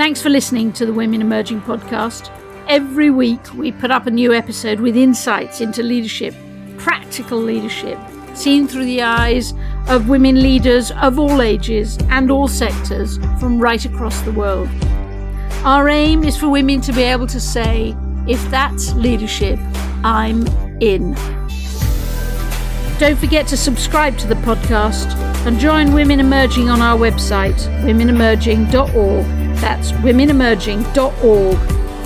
Thanks for listening to the Women Emerging podcast. Every week, we put up a new episode with insights into leadership, practical leadership, seen through the eyes of women leaders of all ages and all sectors from right across the world. Our aim is for women to be able to say, if that's leadership, I'm in. Don't forget to subscribe to the podcast and join Women Emerging on our website, womenemerging.org. That's womenemerging.org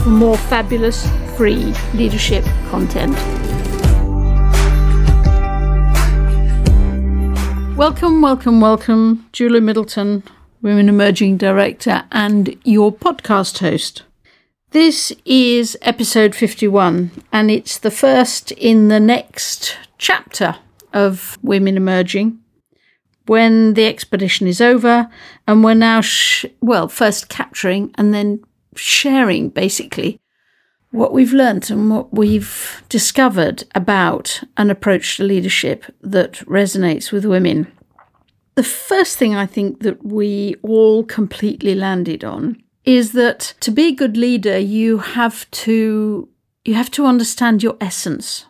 for more fabulous free leadership content. Welcome, welcome, welcome, Julia Middleton, Women Emerging Director and your podcast host. This is episode 51, and it's the first in the next chapter of Women Emerging when the expedition is over, and we're now, sh- well, first capturing and then sharing basically what we've learnt and what we've discovered about an approach to leadership that resonates with women. The first thing I think that we all completely landed on is that to be a good leader, you have to you have to understand your essence.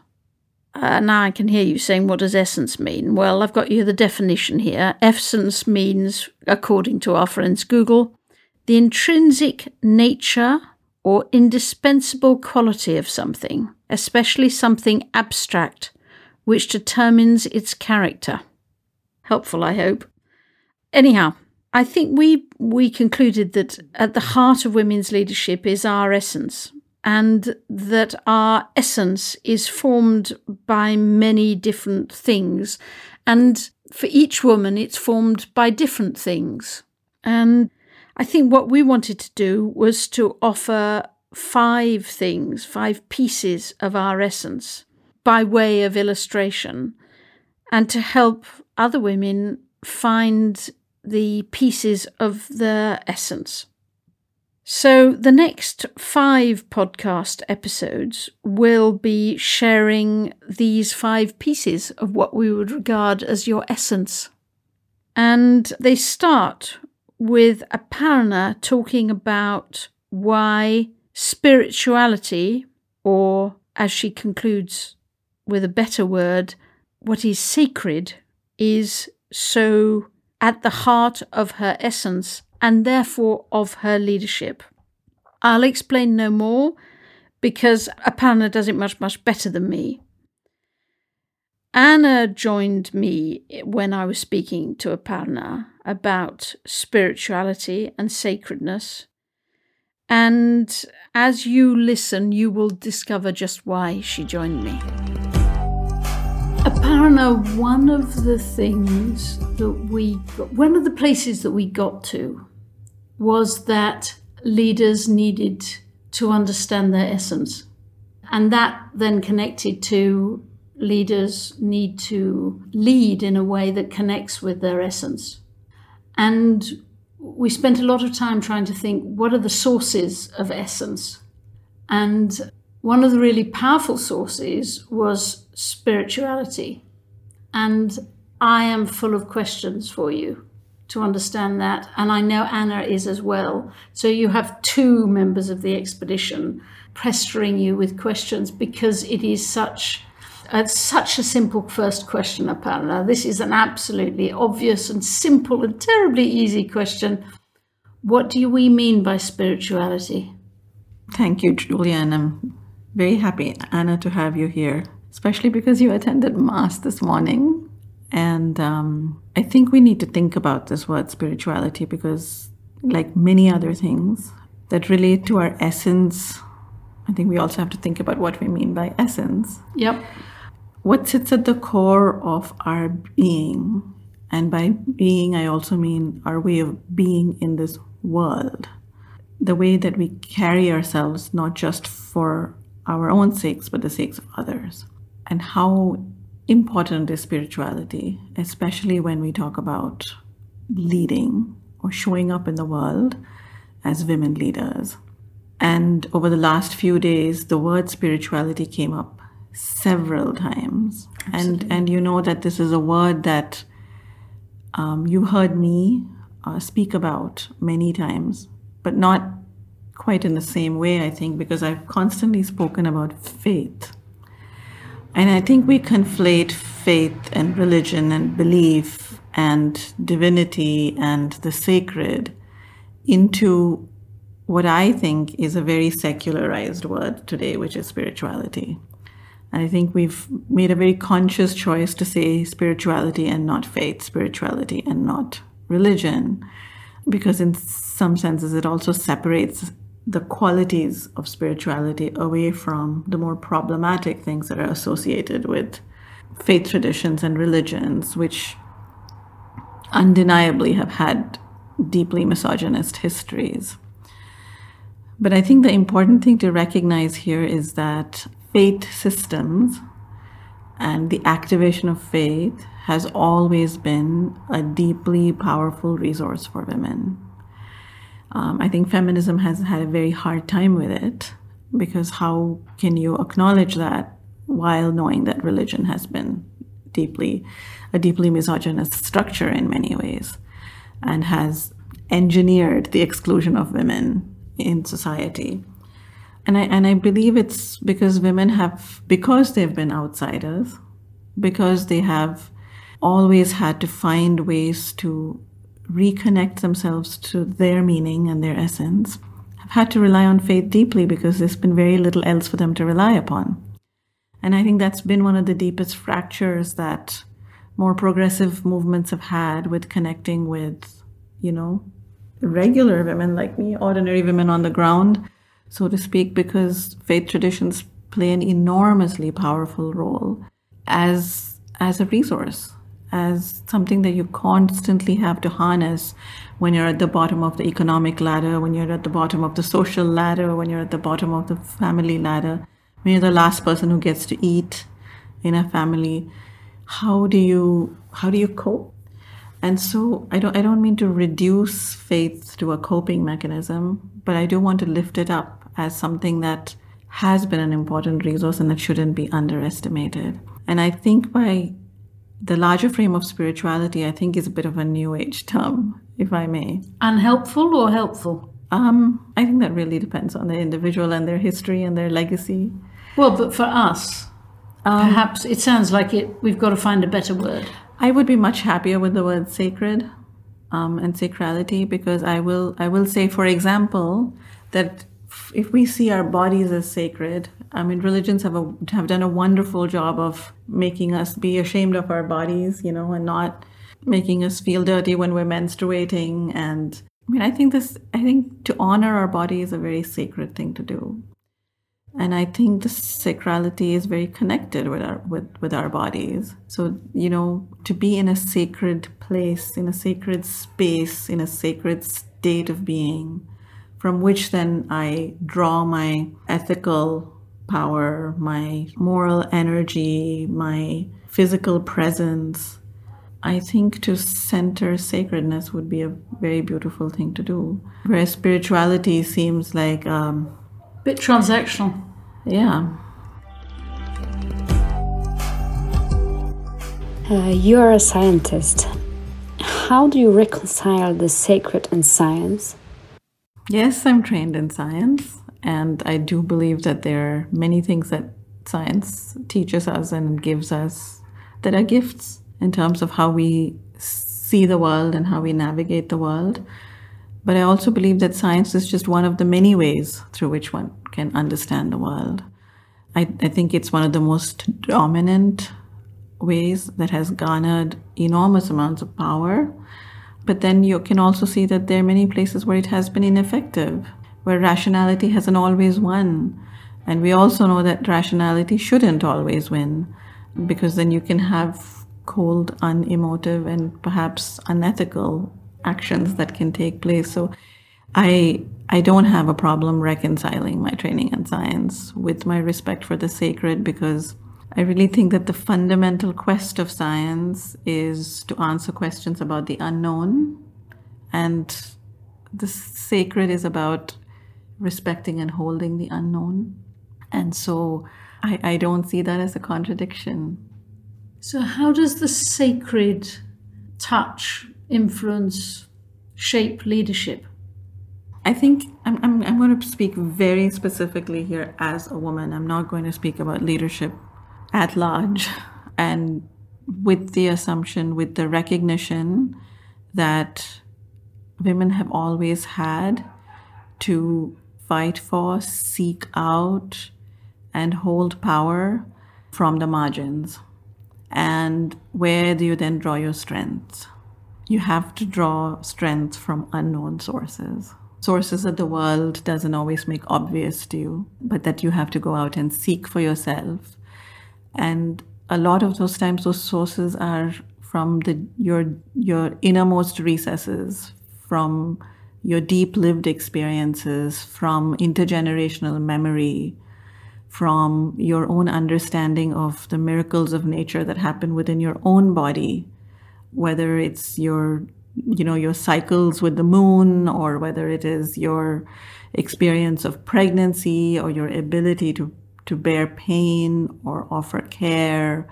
Uh, now I can hear you saying, "What does essence mean?" Well, I've got you the definition here. Essence means, according to our friends Google, the intrinsic nature or indispensable quality of something, especially something abstract, which determines its character. Helpful, I hope. Anyhow, I think we we concluded that at the heart of women's leadership is our essence, and that our essence is formed by many different things, and for each woman, it's formed by different things. And I think what we wanted to do was to offer five things, five pieces of our essence by way of illustration, and to help other women find the pieces of their essence. So, the next five podcast episodes will be sharing these five pieces of what we would regard as your essence. And they start with Aparna talking about why spirituality, or as she concludes with a better word, what is sacred, is so at the heart of her essence and therefore of her leadership. I'll explain no more because Aparna does it much, much better than me. Anna joined me when I was speaking to Aparna about spirituality and sacredness. And as you listen, you will discover just why she joined me. Aparna, one of the things that we, one of the places that we got to was that leaders needed to understand their essence. And that then connected to leaders need to lead in a way that connects with their essence. And we spent a lot of time trying to think what are the sources of essence? And one of the really powerful sources was spirituality. And I am full of questions for you to understand that. And I know Anna is as well. So you have two members of the expedition pestering you with questions because it is such. Such a simple first question, Aparna. This is an absolutely obvious and simple and terribly easy question. What do we mean by spirituality? Thank you, Julia. I'm very happy, Anna, to have you here, especially because you attended Mass this morning. And um, I think we need to think about this word spirituality because, like many other things that relate to our essence, I think we also have to think about what we mean by essence. Yep. What sits at the core of our being, and by being, I also mean our way of being in this world, the way that we carry ourselves, not just for our own sakes, but the sakes of others. And how important is spirituality, especially when we talk about leading or showing up in the world as women leaders. And over the last few days, the word spirituality came up several times. And, and you know that this is a word that um, you heard me uh, speak about many times but not quite in the same way, I think, because I've constantly spoken about faith. And I think we conflate faith and religion and belief and divinity and the sacred into what I think is a very secularized word today, which is spirituality. And I think we've made a very conscious choice to say spirituality and not faith, spirituality and not religion, because in some senses it also separates the qualities of spirituality away from the more problematic things that are associated with faith traditions and religions, which undeniably have had deeply misogynist histories. But I think the important thing to recognize here is that faith systems and the activation of faith has always been a deeply powerful resource for women. Um, I think feminism has had a very hard time with it because how can you acknowledge that while knowing that religion has been deeply a deeply misogynist structure in many ways and has engineered the exclusion of women in society. And I and I believe it's because women have because they've been outsiders, because they have always had to find ways to reconnect themselves to their meaning and their essence, have had to rely on faith deeply because there's been very little else for them to rely upon. And I think that's been one of the deepest fractures that more progressive movements have had with connecting with, you know, regular women like me, ordinary women on the ground, so to speak, because faith traditions play an enormously powerful role as as a resource as something that you constantly have to harness when you're at the bottom of the economic ladder, when you're at the bottom of the social ladder, when you're at the bottom of the family ladder, when you're the last person who gets to eat in a family. How do you how do you cope? And so I don't I don't mean to reduce faith to a coping mechanism, but I do want to lift it up as something that has been an important resource and that shouldn't be underestimated. And I think by the larger frame of spirituality, I think, is a bit of a new age term, if I may. Unhelpful or helpful? Um, I think that really depends on the individual and their history and their legacy. Well, but for us, um, perhaps it sounds like it. We've got to find a better word. I would be much happier with the word sacred um, and sacrality because I will. I will say, for example, that if we see our bodies as sacred, I mean, religions have a, have done a wonderful job of making us be ashamed of our bodies, you know, and not making us feel dirty when we're menstruating. And I mean, I think this, I think to honor our body is a very sacred thing to do. And I think the sacrality is very connected with our with, with our bodies. So, you know, to be in a sacred place, in a sacred space, in a sacred state of being, from which then I draw my ethical power, my moral energy, my physical presence. I think to center sacredness would be a very beautiful thing to do. Whereas spirituality seems like um, bit transactional. Yeah. Uh, you are a scientist. How do you reconcile the sacred and science? Yes, I'm trained in science, and I do believe that there are many things that science teaches us and gives us that are gifts in terms of how we see the world and how we navigate the world. But I also believe that science is just one of the many ways through which one can understand the world. I, I think it's one of the most dominant ways that has garnered enormous amounts of power but then you can also see that there are many places where it has been ineffective, where rationality hasn't always won. And we also know that rationality shouldn't always win, because then you can have cold, unemotive, and perhaps unethical actions that can take place. So I I don't have a problem reconciling my training in science with my respect for the sacred because I really think that the fundamental quest of science is to answer questions about the unknown. And the sacred is about respecting and holding the unknown. And so I, I don't see that as a contradiction. So, how does the sacred touch, influence, shape leadership? I think I'm, I'm, I'm going to speak very specifically here as a woman. I'm not going to speak about leadership at large. And with the assumption, with the recognition that women have always had to fight for, seek out, and hold power from the margins. And where do you then draw your strengths? You have to draw strength from unknown sources. Sources that the world doesn't always make obvious to you, but that you have to go out and seek for yourself. And a lot of those times, those sources are from the, your, your innermost recesses, from your deep lived experiences, from intergenerational memory, from your own understanding of the miracles of nature that happen within your own body, whether it's your you know your cycles with the moon or whether it is your experience of pregnancy or your ability to to bear pain or offer care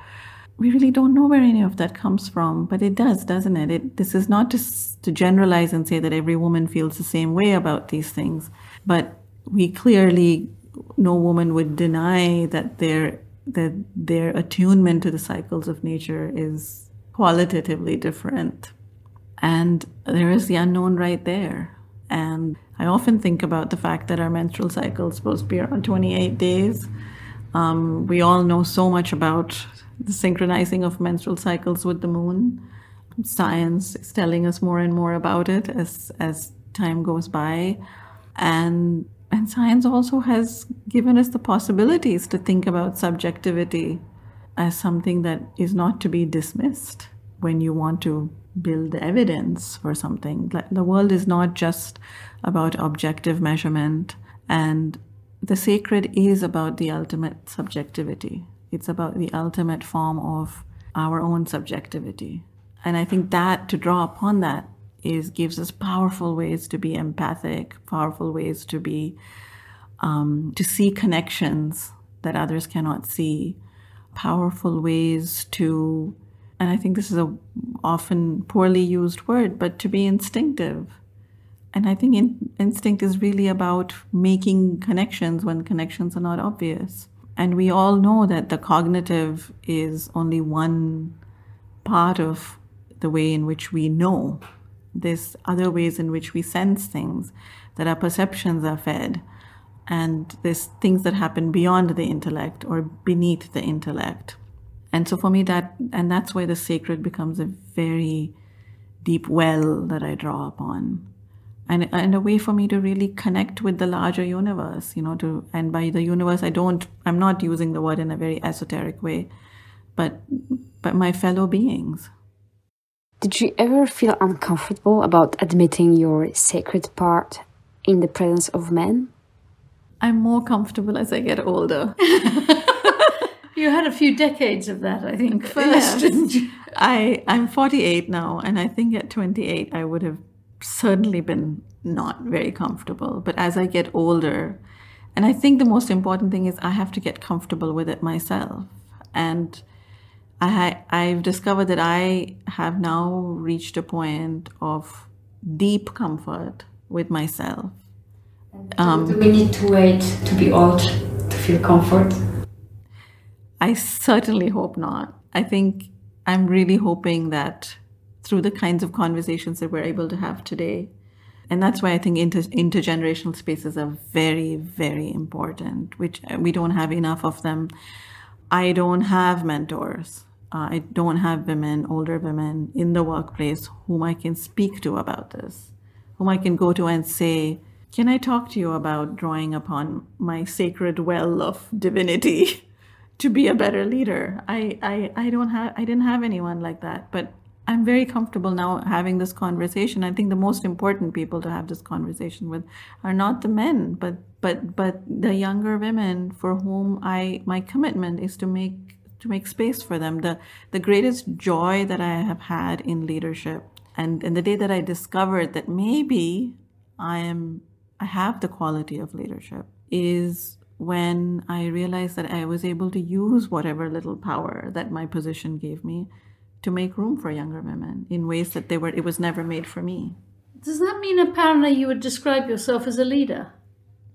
we really don't know where any of that comes from but it does doesn't it, it this is not just to generalize and say that every woman feels the same way about these things but we clearly no woman would deny that their that their attunement to the cycles of nature is qualitatively different. And there is the unknown right there. And I often think about the fact that our menstrual cycle is supposed to be around 28 days. Um, we all know so much about the synchronizing of menstrual cycles with the moon. Science is telling us more and more about it as, as time goes by. And and science also has given us the possibilities to think about subjectivity as something that is not to be dismissed when you want to build evidence for something. The world is not just about objective measurement, and the sacred is about the ultimate subjectivity. It's about the ultimate form of our own subjectivity. And I think that to draw upon that is gives us powerful ways to be empathic, powerful ways to be um, to see connections that others cannot see, powerful ways to, and I think this is a often poorly used word, but to be instinctive. And I think in, instinct is really about making connections when connections are not obvious. And we all know that the cognitive is only one part of the way in which we know there's other ways in which we sense things, that our perceptions are fed, and there's things that happen beyond the intellect or beneath the intellect. And so for me, that and that's where the sacred becomes a very deep well that I draw upon. And, and a way for me to really connect with the larger universe, you know, to and by the universe I don't I'm not using the word in a very esoteric way, but but my fellow beings. Did you ever feel uncomfortable about admitting your sacred part in the presence of men? I'm more comfortable as I get older. you had a few decades of that, I think, first. Yes. I, I'm 48 now, and I think at 28 I would have certainly been not very comfortable. But as I get older, and I think the most important thing is I have to get comfortable with it myself. And I, I've discovered that I have now reached a point of deep comfort with myself. Um, do we need to wait to be old to feel comfort? I certainly hope not. I think I'm really hoping that through the kinds of conversations that we're able to have today, and that's why I think inter- intergenerational spaces are very, very important, which we don't have enough of them. I don't have mentors. Uh, I don't have women, older women in the workplace whom I can speak to about this, whom I can go to and say, Can I talk to you about drawing upon my sacred well of divinity to be a better leader? I, I, I don't have I didn't have anyone like that, but I'm very comfortable now having this conversation. I think the most important people to have this conversation with are not the men, but but but the younger women for whom I my commitment is to make to make space for them. The, the greatest joy that I have had in leadership and, and the day that I discovered that maybe I am I have the quality of leadership is when I realized that I was able to use whatever little power that my position gave me to make room for younger women in ways that they were it was never made for me. Does that mean, Aparna, you would describe yourself as a leader?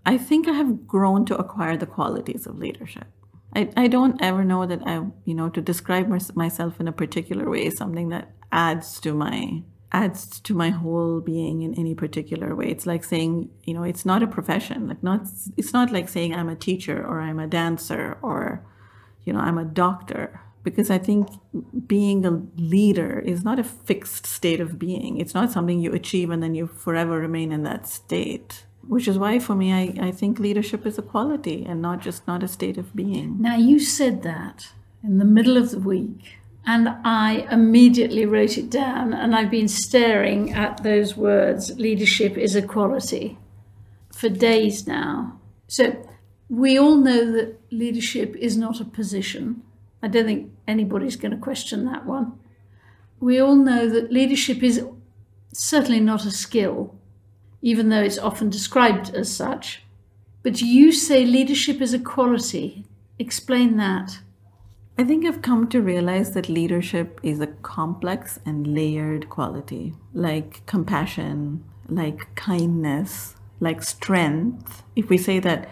I think I have grown to acquire the qualities of leadership. I, I don't ever know that I, you know, to describe myself in a particular way is something that adds to my adds to my whole being in any particular way. It's like saying, you know, it's not a profession. Like not it's not like saying I'm a teacher or I'm a dancer or, you know, I'm a doctor. Because I think being a leader is not a fixed state of being. It's not something you achieve and then you forever remain in that state. Which is why for me I, I think leadership is a quality and not just not a state of being. Now you said that in the middle of the week and I immediately wrote it down, and I've been staring at those words leadership is a quality for days now. So we all know that leadership is not a position. I don't think anybody's going to question that one. We all know that leadership is certainly not a skill, even though it's often described as such. But you say leadership is a quality. Explain that. I think I've come to realize that leadership is a complex and layered quality, like compassion, like kindness, like strength. If we say that,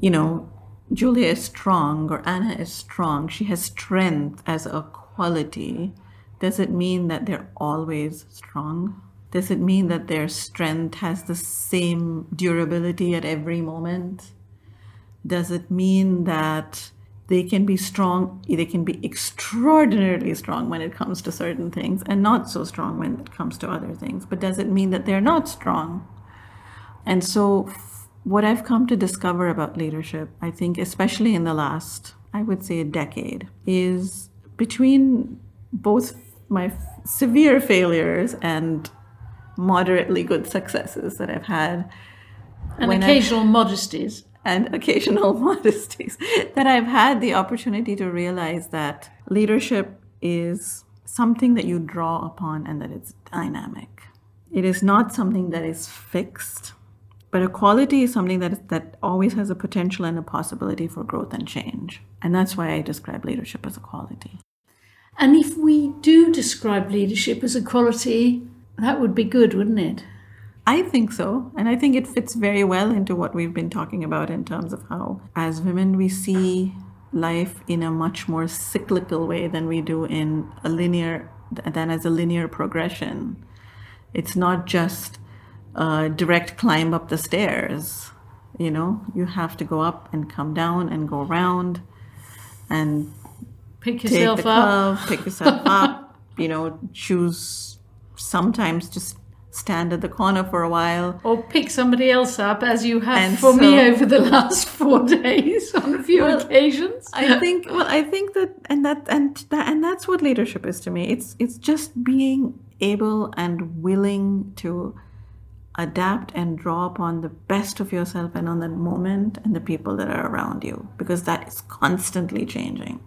you know, Julia is strong or Anna is strong, she has strength as a quality, does it mean that they're always strong? Does it mean that their strength has the same durability at every moment? Does it mean that they can be strong, they can be extraordinarily strong when it comes to certain things and not so strong when it comes to other things. But does it mean that they're not strong? And so, what I've come to discover about leadership, I think, especially in the last, I would say, a decade, is between both my severe failures and moderately good successes that I've had. And occasional I've, modesties and occasional modesties that I've had the opportunity to realize that leadership is something that you draw upon and that it's dynamic. It is not something that is fixed, but a quality is something that that always has a potential and a possibility for growth and change. And that's why I describe leadership as a quality. And if we do describe leadership as a quality, that would be good, wouldn't it? I think so. And I think it fits very well into what we've been talking about in terms of how, as women, we see life in a much more cyclical way than we do in a linear, than as a linear progression. It's not just a direct climb up the stairs. You know, you have to go up and come down and go around and pick yourself up, curve, pick yourself up, you know, choose sometimes just stand at the corner for a while. Or pick somebody else up, as you have and for so, me over the last four days on a few well, occasions. I think. Well, I think that, and that, and that, and that's what leadership is to me. It's it's just being able and willing to adapt and draw upon the best of yourself and on that moment and the people that are around you because that is constantly changing.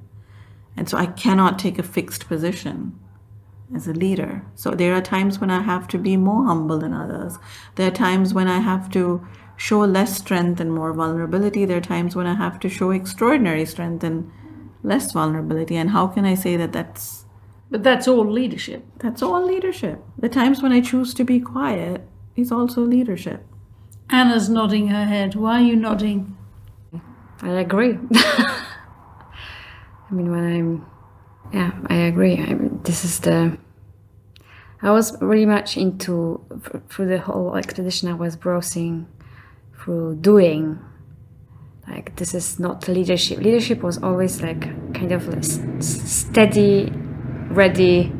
And so I cannot take a fixed position as a leader. So there are times when I have to be more humble than others. There are times when I have to show less strength and more vulnerability. There are times when I have to show extraordinary strength and less vulnerability. And how can I say that that's. But that's all leadership. That's all leadership. The times when I choose to be quiet is also leadership. Anna's nodding her head. Why are you nodding? I agree. I mean, when I'm yeah, I agree. I this is the. I was really much into through the whole expedition. I was browsing through doing. Like this is not leadership. Leadership was always like kind of like steady, ready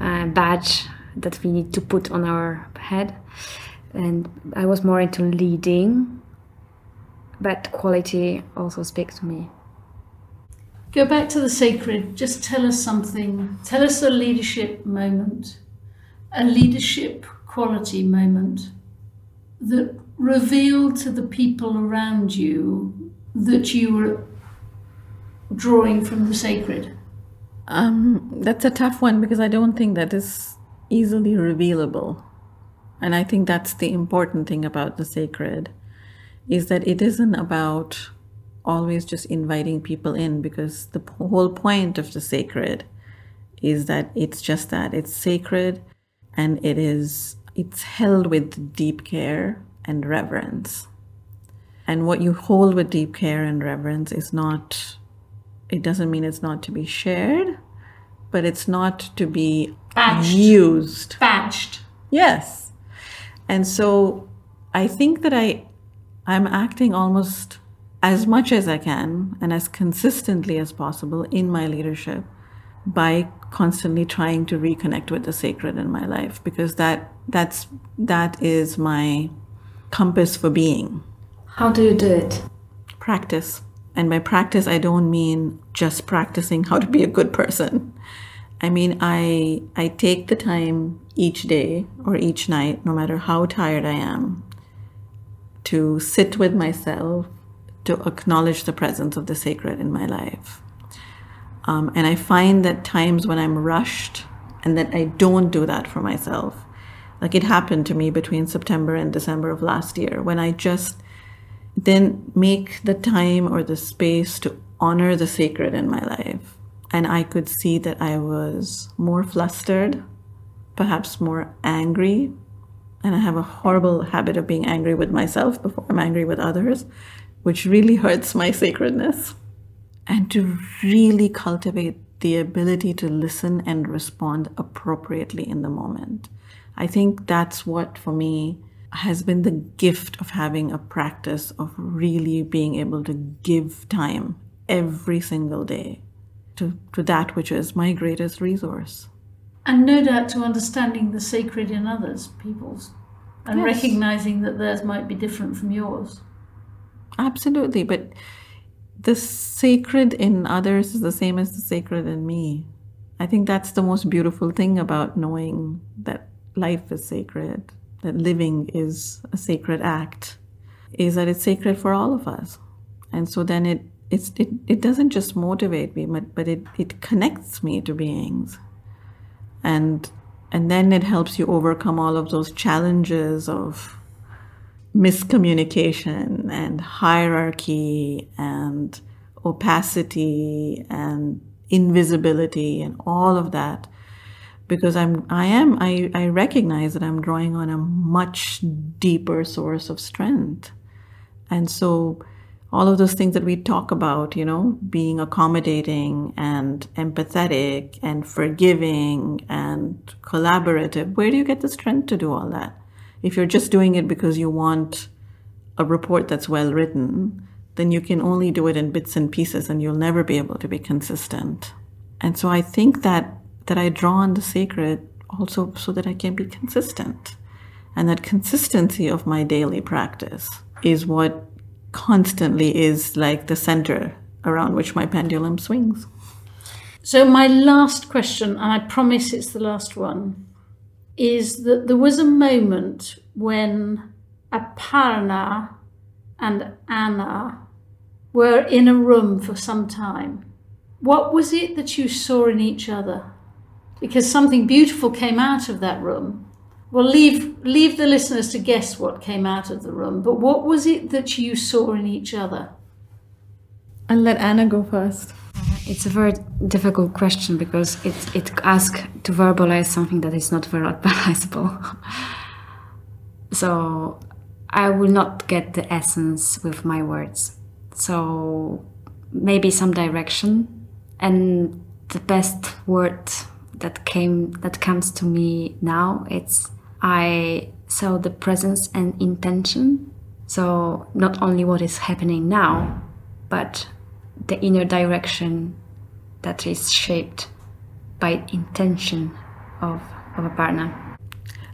uh, badge that we need to put on our head, and I was more into leading. But quality also speaks to me. Go back to the sacred. Just tell us something. Tell us a leadership moment, a leadership quality moment that revealed to the people around you that you were drawing from the sacred. Um, that's a tough one because I don't think that is easily revealable. And I think that's the important thing about the sacred is that it isn't about always just inviting people in because the whole point of the sacred is that it's just that it's sacred and it is it's held with deep care and reverence. And what you hold with deep care and reverence is not, it doesn't mean it's not to be shared, but it's not to be Badged. used. Badged. Yes. And so I think that I I'm acting almost as much as I can and as consistently as possible in my leadership by constantly trying to reconnect with the sacred in my life because that that's that is my compass for being. How do you do it? practice. And by practice i don't mean just practicing how to be a good person. I mean i i take the time each day or each night no matter how tired i am to sit with myself to acknowledge the presence of the sacred in my life um, and i find that times when i'm rushed and that i don't do that for myself like it happened to me between september and december of last year when i just didn't make the time or the space to honor the sacred in my life. And I could see that I was more flustered, perhaps more angry. And I have a horrible habit of being angry with myself before I'm angry with others, which really hurts my sacredness. And to really cultivate the ability to listen and respond appropriately in the moment. I think that's what, for me, has been the gift of having a practice of really being able to give time every single day to, to that which is my greatest resource. And no doubt to understanding the sacred in others, people's, and Yes. recognizing that theirs might be different from yours. Absolutely, but the sacred in others is the same as the sacred in me. I think that's the most beautiful thing about knowing that life is sacred, that living is a sacred act, is that it's sacred for all of us. And so then it it's, it, it doesn't just motivate me, but, but it, it connects me to beings. And and then it helps you overcome all of those challenges of miscommunication and hierarchy and opacity and invisibility and all of that. Because i'm i am i i recognize that i'm drawing on a much deeper source of strength. And so all of those things that we talk about you know being accommodating and empathetic and forgiving and collaborative where do you get the strength to do all that if you're just doing it because you want a report that's well written, then you can only do it in bits and pieces and you'll never be able to be consistent. And so I think that that I draw on the sacred also so that I can be consistent. And that consistency of my daily practice is what constantly is like the center around which my pendulum swings. So, my last question, and I promise it's the last one, is that there was a moment when Aparna and Anna were in a room for some time. What was it that you saw in each other? Because something beautiful came out of that room. Well, leave, leave the listeners to guess what came out of the room, but what was it that you saw in each other? I'll let Anna go first. It's a very difficult question because it, it asks to verbalize something that is not verbalizable. so I will not get the essence with my words. So maybe some direction and the best word that came that comes to me now it's I saw the presence and intention. So not only what is happening now, but the inner direction that is shaped by intention of, of Aparna.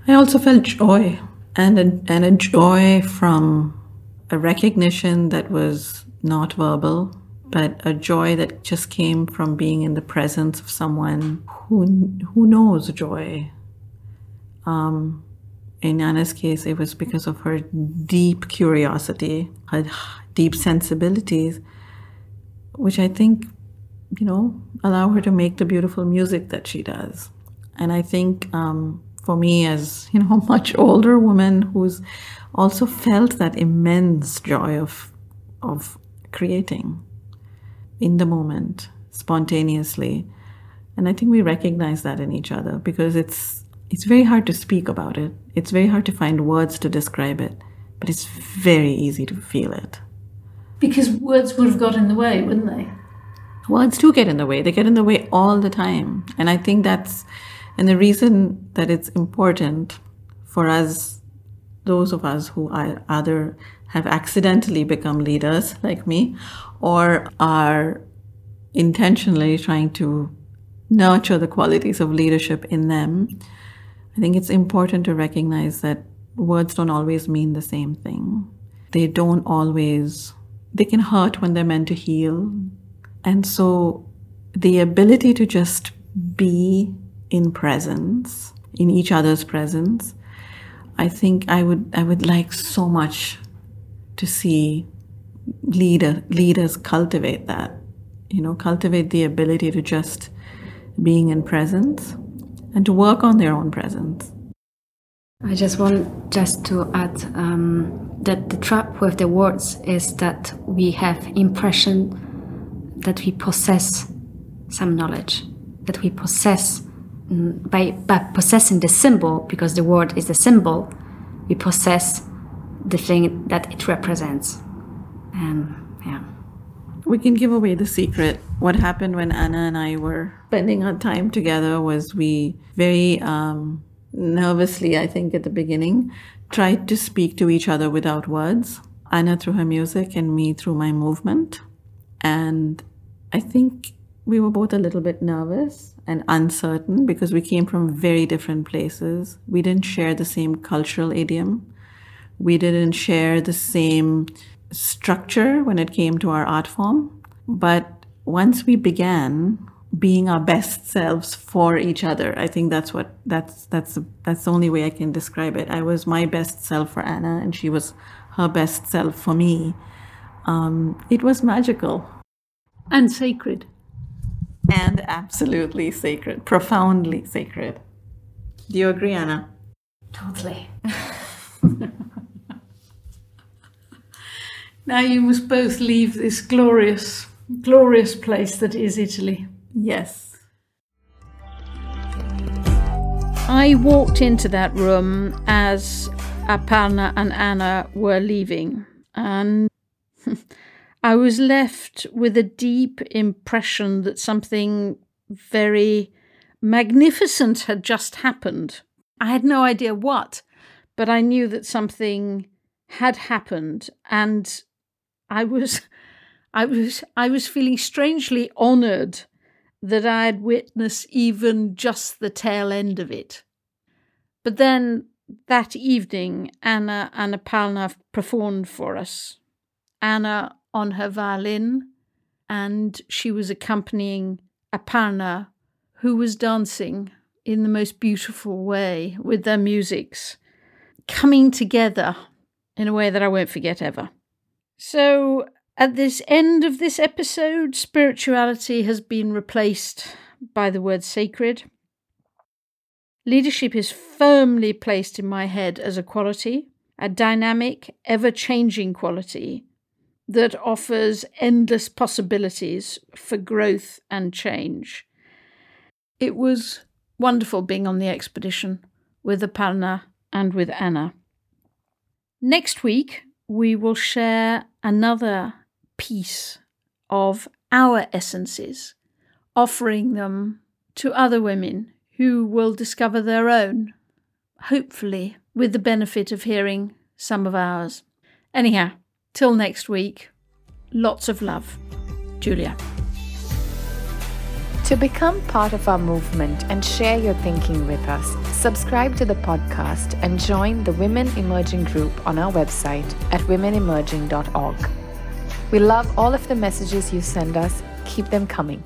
I also felt joy and a, and a joy from a recognition that was not verbal, but a joy that just came from being in the presence of someone who who knows joy. Um, in Anna's case, it was because of her deep curiosity, her deep sensibilities, which I think, you know, allow her to make the beautiful music that she does. And I think um, for me, as you know, a much older woman who's also felt that immense joy of of creating in the moment, spontaneously, and I think we recognize that in each other because it's it's very hard to speak about it. It's very hard to find words to describe it, but it's very easy to feel it. Because words would have got in the way, wouldn't they? Words do get in the way. They get in the way all the time. And I think that's, and the reason that it's important for us, those of us who are either have accidentally become leaders like me or are intentionally trying to nurture the qualities of leadership in them, I think it's important to recognize that words don't always mean the same thing. They don't always, they can hurt when they're meant to heal. And so the ability to just be in presence, in each other's presence, I think I would I would like so much to see leader leaders cultivate that. You know, cultivate the ability to just being in presence and to work on their own presence. I just want just to add um, that the trap with the words is that we have impression that we possess some knowledge, that we possess mm, by, by possessing the symbol because the word is the symbol, we possess the thing that it represents. And yeah. We can give away the secret. What happened when Anna and I were spending our time together was we very um, nervously, I think, at the beginning, tried to speak to each other without words. Anna through her music and me through my movement. And I think we were both a little bit nervous and uncertain because we came from very different places. We didn't share the same cultural idiom. We didn't share the same structure when it came to our art form. But once we began being our best selves for each other, I think that's what that's that's that's the only way I can describe it. I was my best self for Anna, and she was her best self for me. Um, it was magical and sacred, and absolutely sacred, profoundly sacred. Do you agree, Anna? Totally. Now you must both leave this glorious, glorious place that is Italy. Yes. I walked into that room as Aparna and Anna were leaving, and I was left with a deep impression that something very magnificent had just happened. I had no idea what, but I knew that something had happened, and I was I was I was feeling strangely honored that I had witnessed even just the tail end of it. But then that evening Anna and Aparna performed for us. Anna on her violin, and she was accompanying Aparna, who was dancing in the most beautiful way with their musics, coming together in a way that I won't forget ever. So, at this end of this episode, spirituality has been replaced by the word sacred. Leadership is firmly placed in my head as a quality, a dynamic, ever changing quality that offers endless possibilities for growth and change. It was wonderful being on the expedition with Aparna and with Anna. Next week, we will share another piece of our essences, offering them to other women who will discover their own, hopefully with the benefit of hearing some of ours. Anyhow, till next week, lots of love. Julia. To become part of our movement and share your thinking with us, subscribe to the podcast and join the Women Emerging group on our website at womenemerging.org. We love all of the messages you send us. Keep them coming.